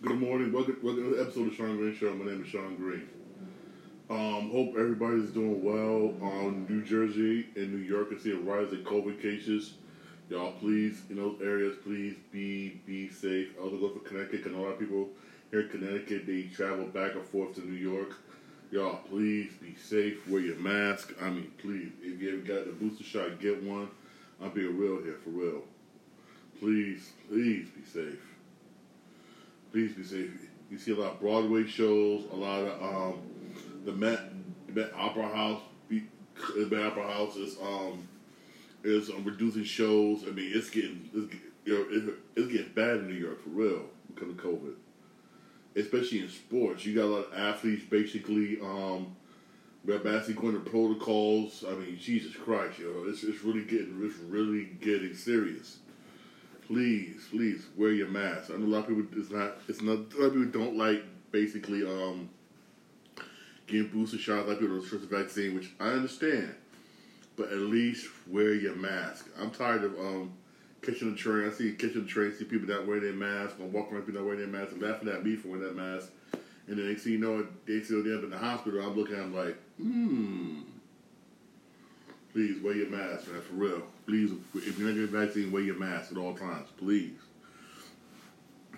Good morning. Welcome, welcome to the episode of Shawn Green Show. My name is Shawn Green. Um, hope everybody's doing well on New Jersey and New York. I see a rise in COVID cases. Y'all, please, in those areas, please be be safe. I also go for Connecticut, because a lot of people here in Connecticut, they travel back and forth to New York. Y'all, please be safe. Wear your mask. I mean, please, if you haven't got the booster shot, get one. I'm being real here, for real. Please, please be safe. Please be safe. You see a lot of Broadway shows, a lot of um, the Met, Met Opera House, the Met Opera House is um is um, reducing shows. I mean, it's getting it's, you know, it, it's getting bad in New York for real because of COVID. Especially in sports, you got a lot of athletes basically um, basically going to protocols. I mean, Jesus Christ, yo, it's it's really getting it's really getting serious please, please wear your mask. I know a lot of people it's not it's not a lot of people don't like basically um getting booster shots. A lot of people trust the vaccine, which I understand. But at least wear your mask. I'm tired of um catching the train. I see catching the train, see people not wearing their mask, or walking around people not wearing their mask, and laughing at me for wearing that mask. And then they see you know they see up in the hospital. I'm looking at them like, hmm. Please wear your mask, man, for real. Please, if you're not getting vaccine, wear your mask at all times, please.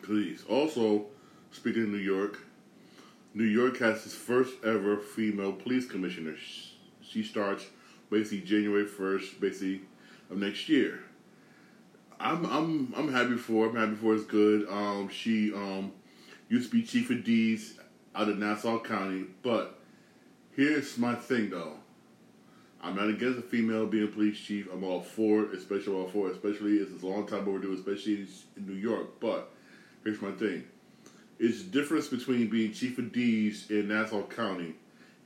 Please. Also, speaking of New York, New York has its first ever female police commissioner. She starts basically January first, basically of next year. I'm I'm I'm happy for her. I'm happy for her. It's good. Um, she um used to be chief of D's out of Nassau County, but here's my thing though. I'm not against a female being police chief. I'm all for it, especially all for it, especially it's a long time overdue, especially in New York. But here's my thing: it's the difference between being chief of D's in Nassau County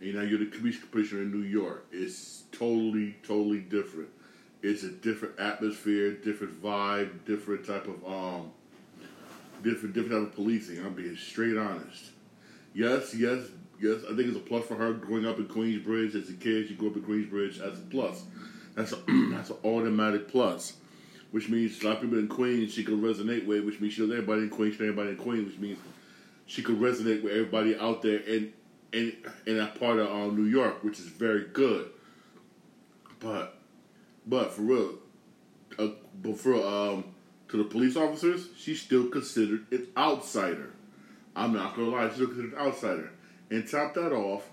and now you're the commissioner in New York. It's totally, totally different. It's a different atmosphere, different vibe, different type of um, different different type of policing. I'm being straight honest. Yes, yes, yes, I think it's a plus for her growing up in Queensbridge as a kid. She grew up in Queensbridge as a plus. That's a, that's an automatic plus, which means a lot of people in Queens she could resonate with, which means she knows everybody in Queens, she knows everybody in Queens, which means she could resonate with everybody out there in in in that part of um, New York, which is very good. But but for real, uh, but for um to the police officers, she's still considered an outsider. I'm not gonna lie, she's still considered an outsider. And top that off,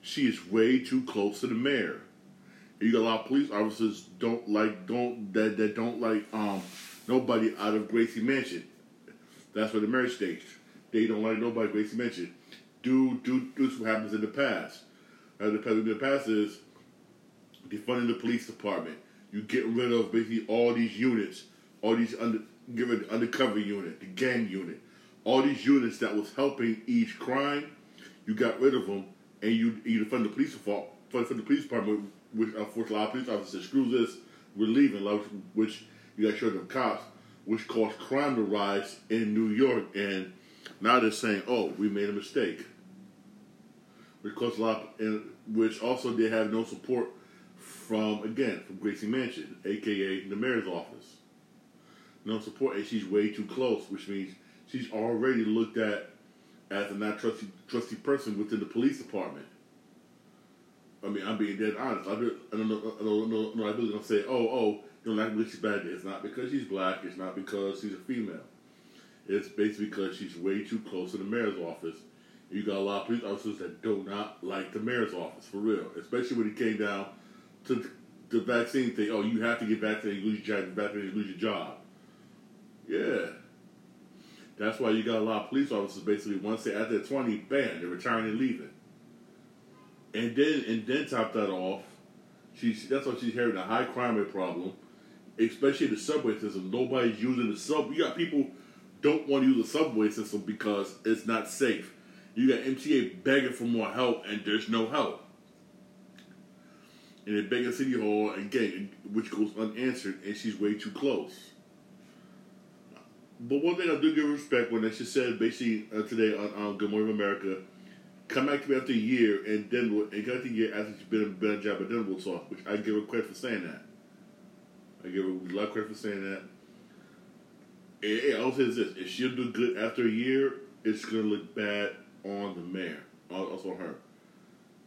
she is way too close to the mayor. You got a lot of police officers don't like don't that that don't like um nobody out of Gracie Mansion. That's where the mayor states. They don't like nobody Gracie Mansion. Do do do what happens in the past. Uh, the, past in the past is defunding the police department. You get rid of basically all these units, all these under give it the undercover unit, the gang unit, all these units that was helping each crime you got rid of them, and you you fund the police for fund the police department, which uh, unfortunately a lot of police officers said, screw this, we're leaving, which you got show them cops, which caused crime to rise in New York, and now they're saying, oh, we made a mistake, which caused a lot, and which also they have no support from again from Gracie Mansion, aka the mayor's office. No support, and she's way too close, which means she's already looked at as a not trusty trusty person within the police department. I mean, I'm being dead honest. I, do, I don't know. I don't know. No, I really don't say, oh, oh, you know, like she's bad. It's not because she's black. It's not because she's a female. It's basically because she's way too close to the mayor's office. You got a lot of police officers that do not like the mayor's office for real, especially when it came down to the vaccine thing. Oh, you have to get vaccinated, you lose your job. You lose your job. Yeah, that's why you got a lot of police officers basically once they're at their twenty, bam, they're retiring and leaving. And then and then top that off, she that's why she's having a high crime rate problem, especially the subway system. Nobody's using the sub. You got people don't want to use the subway system because it's not safe. You got MTA begging for more help, and there's no help. And they're begging City Hall again, which goes unanswered, and she's way too close. But one thing I do give respect when she said basically uh, today on, on Good Morning America, come back to me after a year and then we'll, and come back a year after she's been, been a job, and then we'll talk. Which I give her credit for saying that. I give her a lot of credit for saying that. And, and I'll say this: if she'll do good after a year, it's gonna look bad on the mayor, also on her.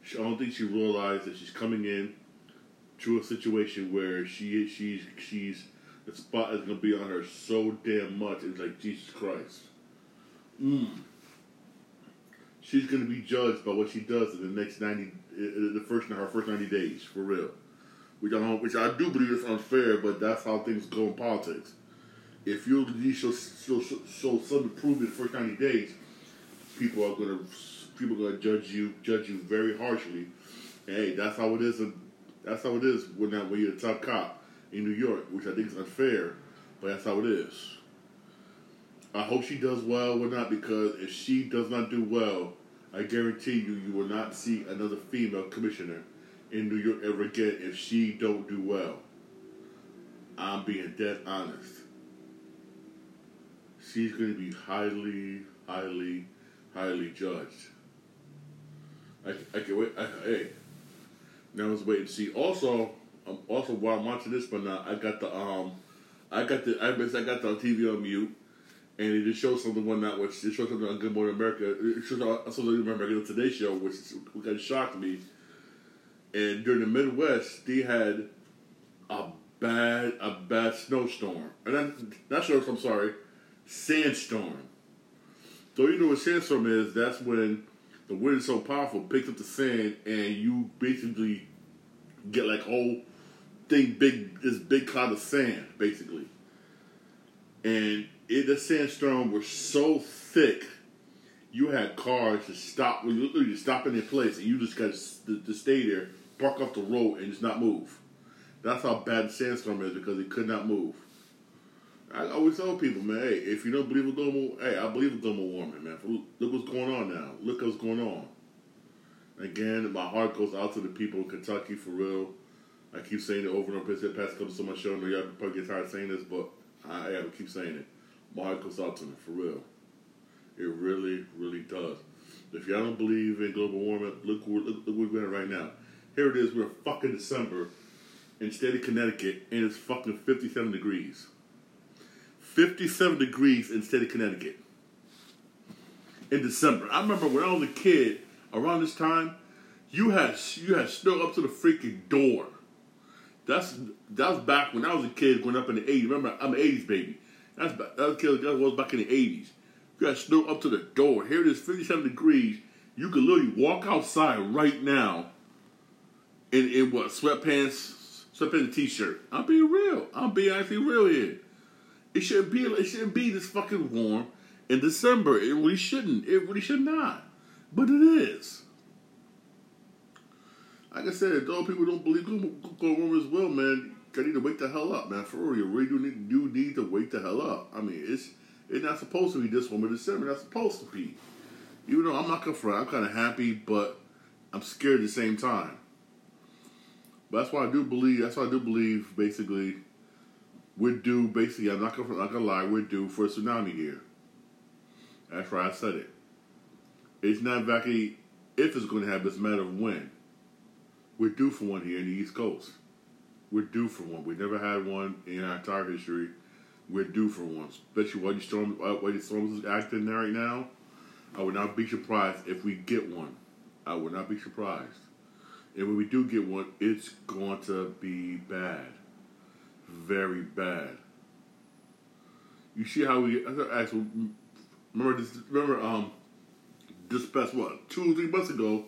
She, I don't think she realized that she's coming in to a situation where she she's she's the spot is gonna be on her so damn much. It's like Jesus Christ. Mm. She's gonna be judged by what she does in the next ninety, the first her first ninety days for real. Which I don't, which I do believe is unfair, but that's how things go in politics. If you show show, show, some improvement the first ninety days, people are gonna people are gonna judge you judge you very harshly. Hey, that's how it is. That's how it is when that when you're a top cop in New York, which I think is unfair, but that's how it is. I hope she does well or not because if she does not do well, I guarantee you, you will not see another female commissioner in New York ever again if she don't do well. I'm being dead honest. She's going to be highly, highly, highly judged. I, I can wait. I, hey, now let's wait and see. Also, um, also while I'm watching this, but now I got the um, I got the I, I got the TV on mute, and it just shows something one night, which it shows something on Good Morning America. It shows something on America Today Show, which kind of shocked me. And during the Midwest, they had a bad a bad snowstorm, and then not snowstorm. I'm sorry, sandstorm. So you know what sandstorm is? That's when the wind is so powerful, picks up the sand, and you basically get like whole thing big this big cloud of sand, basically. And it, the sandstorm was so thick, you had cars to stop, literally stop in their place, and you just got to, to stay there, park off the road, and just not move. That's how bad the sandstorm is because it could not move. I always tell people, man, hey, if you don't believe in global, hey, I believe in global warming, man. Look what's going on now. Look what's going on. Again, my heart goes out to the people in Kentucky for real. I keep saying it over and over. Past couple of my show, I know y'all probably get tired of saying this, but I, I keep saying it. My heart goes out to them for real. It really, really does. If y'all don't believe in global warming, look, look, look where we're at right now. Here it is. We're fucking December in state of Connecticut, and it's fucking 57 degrees. 57 degrees in state of Connecticut in December. I remember when I was a kid, around this time, you had you had snow up to the freaking door. That's that was back when I was a kid growing up in the 80s. Remember, I'm an 80s baby. That's back, that was, that was back in the 80s. You got snow up to the door. Here it is, 57 degrees. You can literally walk outside right now in, in what sweatpants, sweatpants, t-shirt. I'm being real. I'm being actually real here. It shouldn't be. It shouldn't be this fucking warm in December. It really shouldn't. It really should not. But it is. Like I said, those people don't believe warming as well, man. You need to wake the hell up, man. For real, you really do need, need to wake the hell up. I mean, it's it's not supposed to be this in December. It's not supposed to be. Even though I'm not gonna I'm kind of happy, but I'm scared at the same time. But that's why I do believe. That's why I do believe. Basically, we're due. Basically, I'm not gonna, I'm not gonna lie. We're due for a tsunami here. That's why I said it. It's not exactly if it's going to happen. It's a matter of when. We're due for one here in the East Coast. We're due for one. We've never had one in our entire history. We're due for one, especially while the storm, uh, while the storms is acting there right now. I would not be surprised if we get one. I would not be surprised. And when we do get one, it's going to be bad very bad. You see how we actually remember this? Remember um, this past what two or three months ago,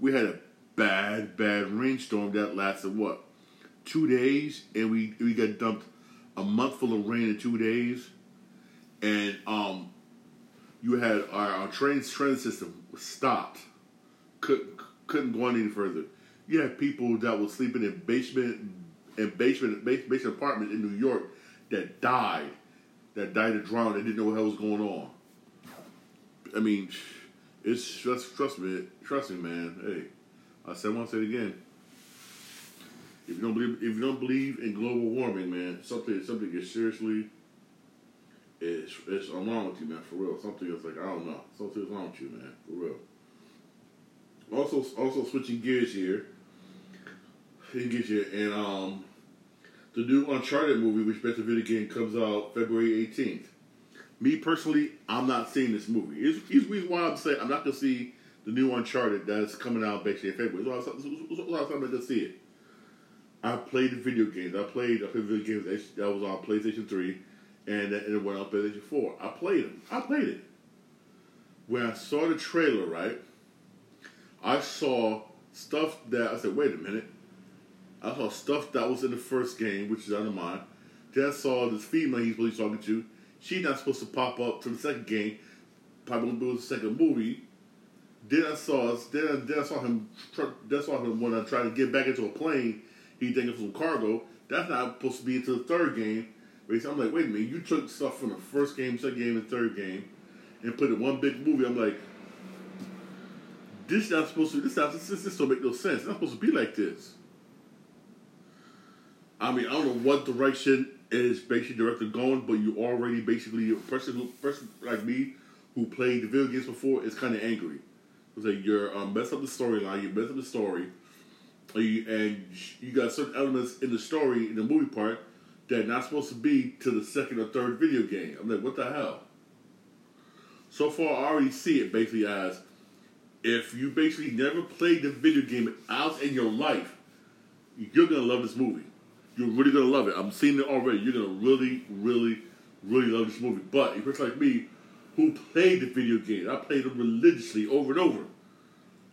we had a bad bad rainstorm that lasted what two days, and we we got dumped a month full of rain in two days, and um, you had our, our train train system stopped, couldn't couldn't go on any further. You had people that were sleeping in basement in basement basement apartment in New York that died, that died of drown. They didn't know what hell was going on. I mean, it's trust trust me, trust me, man. Hey, I said once, say it again. If you don't believe, if you don't believe in global warming, man, something something is seriously, it's it's wrong with you, man. For real, something is like I don't know, something is wrong with you, man. For real. Also, also switching gears here he gets you. And um, the new Uncharted movie, which Better Video Game comes out February 18th. Me personally, I'm not seeing this movie. Here's the reason why I'm saying I'm not gonna see the new Uncharted that's coming out basically in February. So I'm not gonna see it. I played the video games. I played, I played video games that was on PlayStation 3 and, and it went on PlayStation 4. I played them. I played it. When I saw the trailer, right, I saw stuff that I said, wait a minute. I saw stuff that was in the first game, which is under mine. Then I saw this female he's supposed to be talking to. She's not supposed to pop up to the second game. Probably gonna do the second movie. Then I saw then, then I saw him. Then I saw him when I tried to get back into a plane. He thinking some cargo. That's not supposed to be into the third game. I'm like, wait a minute, you took stuff from the first game, second game, and third game, and put it in one big movie. I'm like, this not supposed to. This not. This, this don't make no sense. It's not supposed to be like this. I mean, I don't know what direction is basically director going, but you already basically a person who person like me who played the video games before is kind of angry. It's like you're um, mess up the storyline, you're messing up the story, and you, and you got certain elements in the story in the movie part that are not supposed to be to the second or third video game. I'm like, what the hell? So far, I already see it basically as if you basically never played the video game out in your life, you're gonna love this movie. You're really gonna love it. I'm seeing it already. You're gonna really, really, really love this movie. But if you're like me, who played the video game, I played them religiously over and over.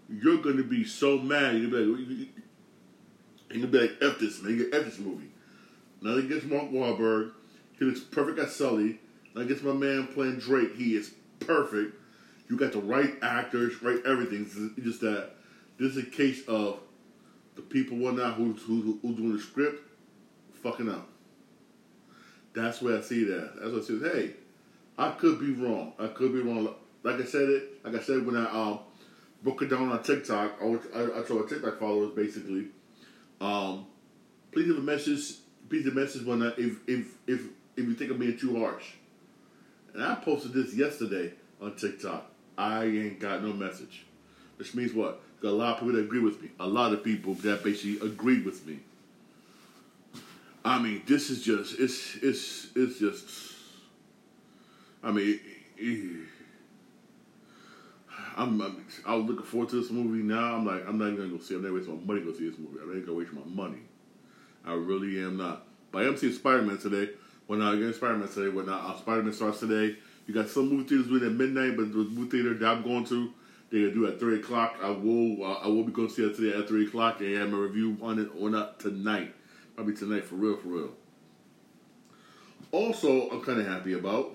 You're gonna be so mad. You're gonna be like, you're be like, "F this man, F this movie." Nothing against Mark Wahlberg. He looks perfect as Sully. Nothing against my man playing Drake. He is perfect. You got the right actors, right everything. It's just that this is a case of the people whatnot who who who doing the script fucking up. That's where I see that. That's what I says. Hey, I could be wrong. I could be wrong. Like I said it. Like I said when I um broke it down on TikTok. I, I, I told TikTok followers basically. Um, please leave a message. Please leave a message when I, if if if if you think I'm being too harsh. And I posted this yesterday on TikTok. I ain't got no message. Which means what? Got a lot of people that agree with me. A lot of people that basically agreed with me. I mean, this is just it's it's it's just. I mean, I'm, I'm I was looking forward to this movie. Now I'm like I'm not even gonna go see. it. I'm not wasting my money to go see this movie. I'm not gonna waste my money. I really am not. But I am seeing Spider Man today. When I get Spider Man today, when uh, Spider Man starts today, you got some movie theaters doing at midnight, but the movie theater that I'm going to, they're gonna do at three o'clock. I will uh, I will be going to see it today at three o'clock and have a review on it or not tonight. Probably tonight for real, for real. Also, I'm kind of happy about.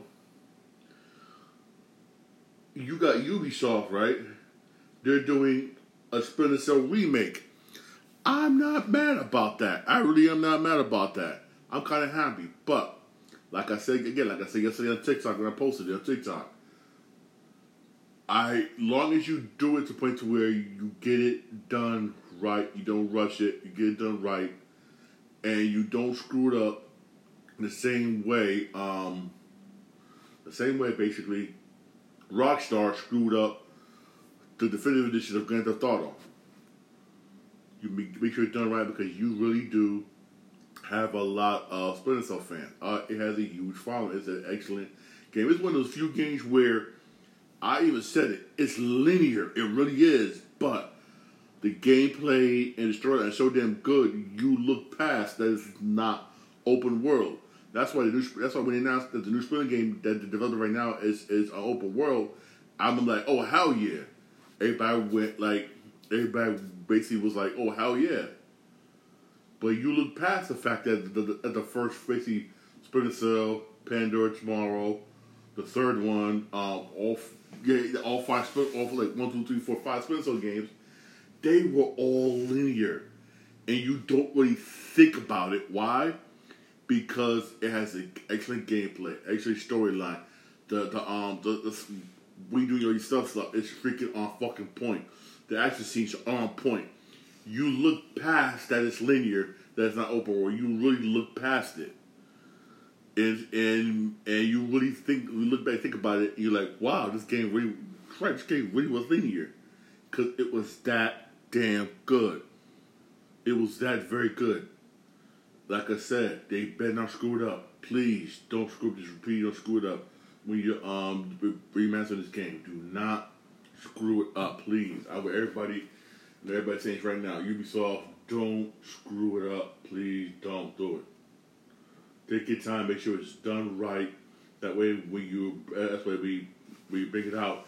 You got Ubisoft, right? They're doing a Splinter Cell remake. I'm not mad about that. I really am not mad about that. I'm kind of happy. But, like I said again, like I said yesterday on TikTok when I posted it on TikTok, I long as you do it to point to where you get it done right, you don't rush it, you get it done right, and you don't screw it up the same way, um, the same way basically Rockstar screwed up the definitive edition of Grand Theft Auto. You make, make sure it's done right because you really do have a lot of Splinter Cell fans. Uh, it has a huge following. It's an excellent game. It's one of those few games where I even said it. It's linear. It really is, but the gameplay and the story are so damn good, you look past that it's not open world. That's why the new that's why when they announced that the new Splinter game that the developer right now is is an open world, I'm like, oh hell yeah! Everybody went like everybody basically was like, oh hell yeah! But you look past the fact that the, the, the first basically Splinter Cell, Pandora Tomorrow, the third one, um, all yeah, all five, all like one, two, three, four, five Splinter Cell games they were all linear. And you don't really think about it. Why? Because it has an excellent gameplay, excellent storyline. The the um the, the we do your stuff stuff it's freaking on fucking point. The action scenes are on point. You look past that it's linear, that it's not open world. You really look past it. And and and you really think you look back think about it, you're like, wow, this game really this game really was linear. Cause it was that damn good. It was that very good. Like I said, they better not screw it up. Please don't screw this repeat, don't screw it up. when you um remaster this game. Do not screw it up, please. I would everybody, everybody saying right now, Ubisoft, don't screw it up, please. Don't do it. Take your time, make sure it's done right. That way, when you that's why we we bring it out,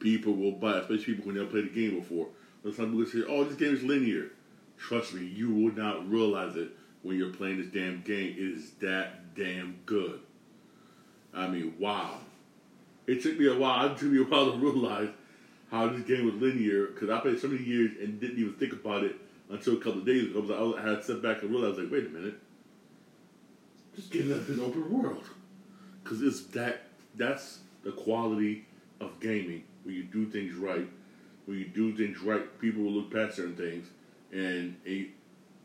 people will buy, especially people who never played the game before. Some people say, "Oh, this game is linear." Trust me, you will not realize it when you're playing this damn game. It is that damn good. I mean, wow. It took me a while. It took me a while to realize how this game was linear because I played so many years and didn't even think about it until a couple of days ago. I, was, I had to sit back and realize, like, wait a minute, this game has been open world because it's that. That's the quality of gaming when you do things right. When you do things right, people will look past certain things, and hey,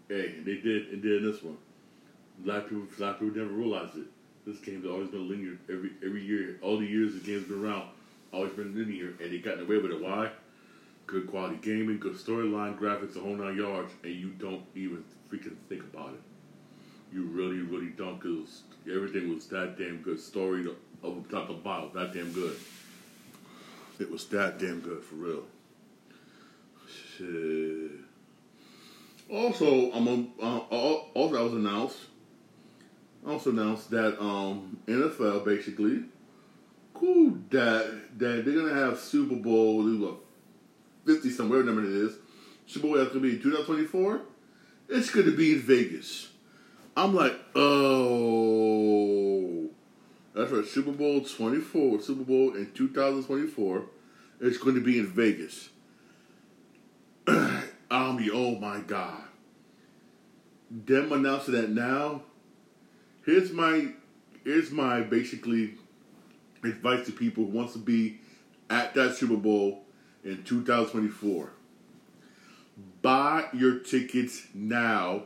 hey they did and did in this one. A lot of people, a lot of people never realized it. This game's always been linear every every year. All the years the game's been around, always been linear, and they gotten away with it. Why? Good quality gaming, good storyline, graphics, a whole nine yards, and you don't even freaking think about it. You really, really don't, because everything was that damn good. Story of top to bottom, that damn good. It was that damn good for real. Shit. Also, I'm a, uh, also that was announced. Also announced that um, NFL basically cool that that they're gonna have Super Bowl fifty somewhere number it is. Super Bowl that's gonna be 2024. It's gonna be in Vegas. I'm like, oh, that's right. Super Bowl 24, Super Bowl in 2024. It's going to be in Vegas. I'll oh my God. Them announcing that now. Here's my, here's my basically advice to people who wants to be at that Super Bowl in 2024. Buy your tickets now.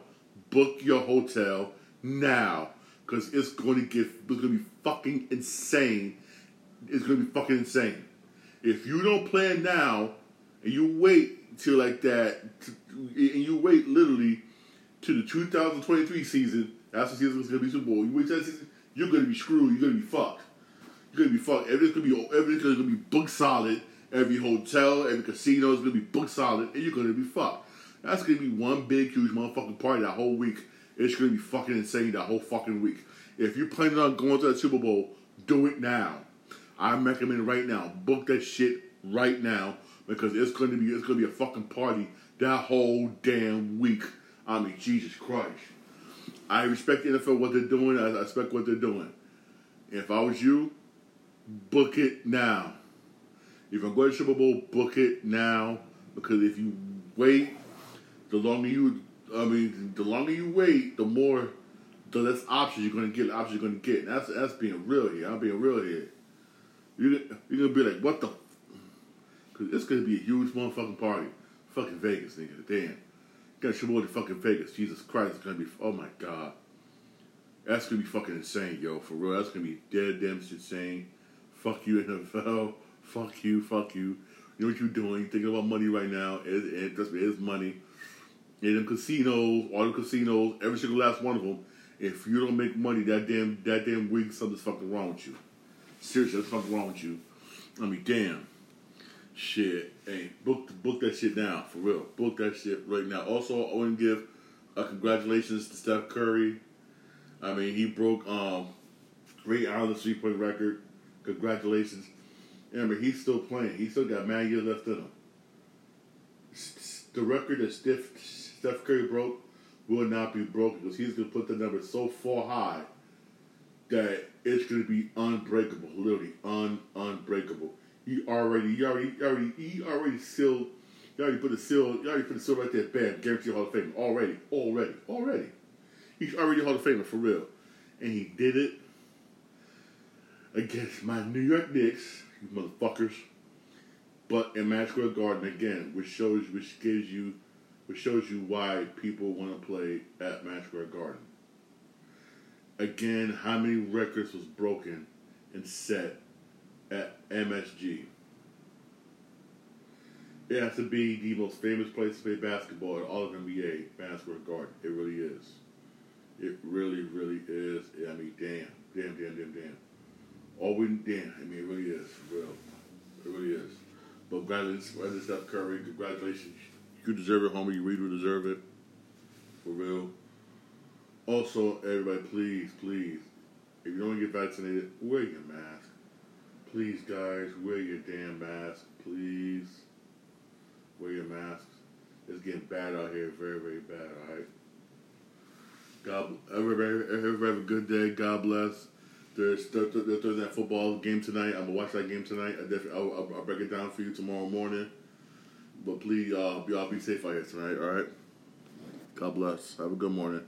Book your hotel now. Because it's to get, it's going to be fucking insane. It's going to be fucking insane. If you don't plan now, and you wait till like that, and you wait literally to the 2023 season, that's the season it's going to be Super Bowl. You wait that season, you're to be screwed. You're to be fucked. You're to be fucked. Everything's to be everything's to be book solid. Every hotel, every casino is to be book solid, and you're to be fucked. That's to be one big, huge motherfucking party that whole week. It's to be fucking insane that whole fucking week. If you're planning on going to that Super Bowl, do it now. I'm recommending right now. Book that shit right now because it's going to be it's going to be a fucking party that whole damn week. I mean, Jesus Christ. I respect the NFL what they're doing. I respect what they're doing. If I was you, book it now. If I'm going to Super Bowl, book it now because if you wait, the longer you, I mean, the longer you wait, the more, the less options you're going to get. Options you're going to get. And that's that's being real here. I'm being real here. You're, you're to be like, what the? Because it's to be a huge motherfucking party. Fucking Vegas, nigga. Damn. Got show more to fucking Vegas. Jesus Christ, it's to be, oh my God. That's to be fucking insane, yo. For real. That's to be dead damn insane. Fuck you, NFL. Fuck you, fuck you. You know what you're doing. You're thinking about money right now. It, it, trust me, it's money. In them casinos, all the casinos, every single last one of them, if you don't make money that damn that damn week, something's fucking wrong with you. Seriously, there's something wrong with you. I mean, damn. Shit. Hey, book book that shit now, for real. Book that shit right now. Also, I want to give a congratulations to Steph Curry. I mean, he broke um Ray Allen's three point record. Congratulations. Remember, he's still playing. He still got mad years left in him. The record that Steph, Steph Curry broke will not be broken because he's going to put the number so far high that it's going to be unbreakable, literally un unbreakable. He already, he already, he already, he already sealed. You already put the seal. You already put the seal right there. Bam, guarantee Hall of Fame already, already, already. He's already Hall of Famer for real, and he did it against my New York Knicks, you motherfuckers. But in Madison Square Garden again, which shows, which gives you, which shows you why people want to play at Madison Square Garden again how many records was broken and set at MSG. It has to be the most famous place to play basketball in all of NBA, Square Garden. It really is. It really, really is. I mean, damn, damn, damn, damn, damn. All we damn, I mean, it really is, real. It really is. But congratulations, Steph Curry. Congratulations. You deserve it, homie. You really deserve it. For real. Also, everybody, please, please, if you don't get vaccinated, wear your mask. Please, guys, wear your damn mask. Please. Wear your masks. It's getting bad out here. Very, very bad, alright? God, everybody, everybody have a good day. God bless. There's that football game tonight. I'm gonna watch that game tonight. I definitely I'll, break it down for you tomorrow morning. But please, uh, y'all be safe out here tonight. All right. God bless. Have a good morning.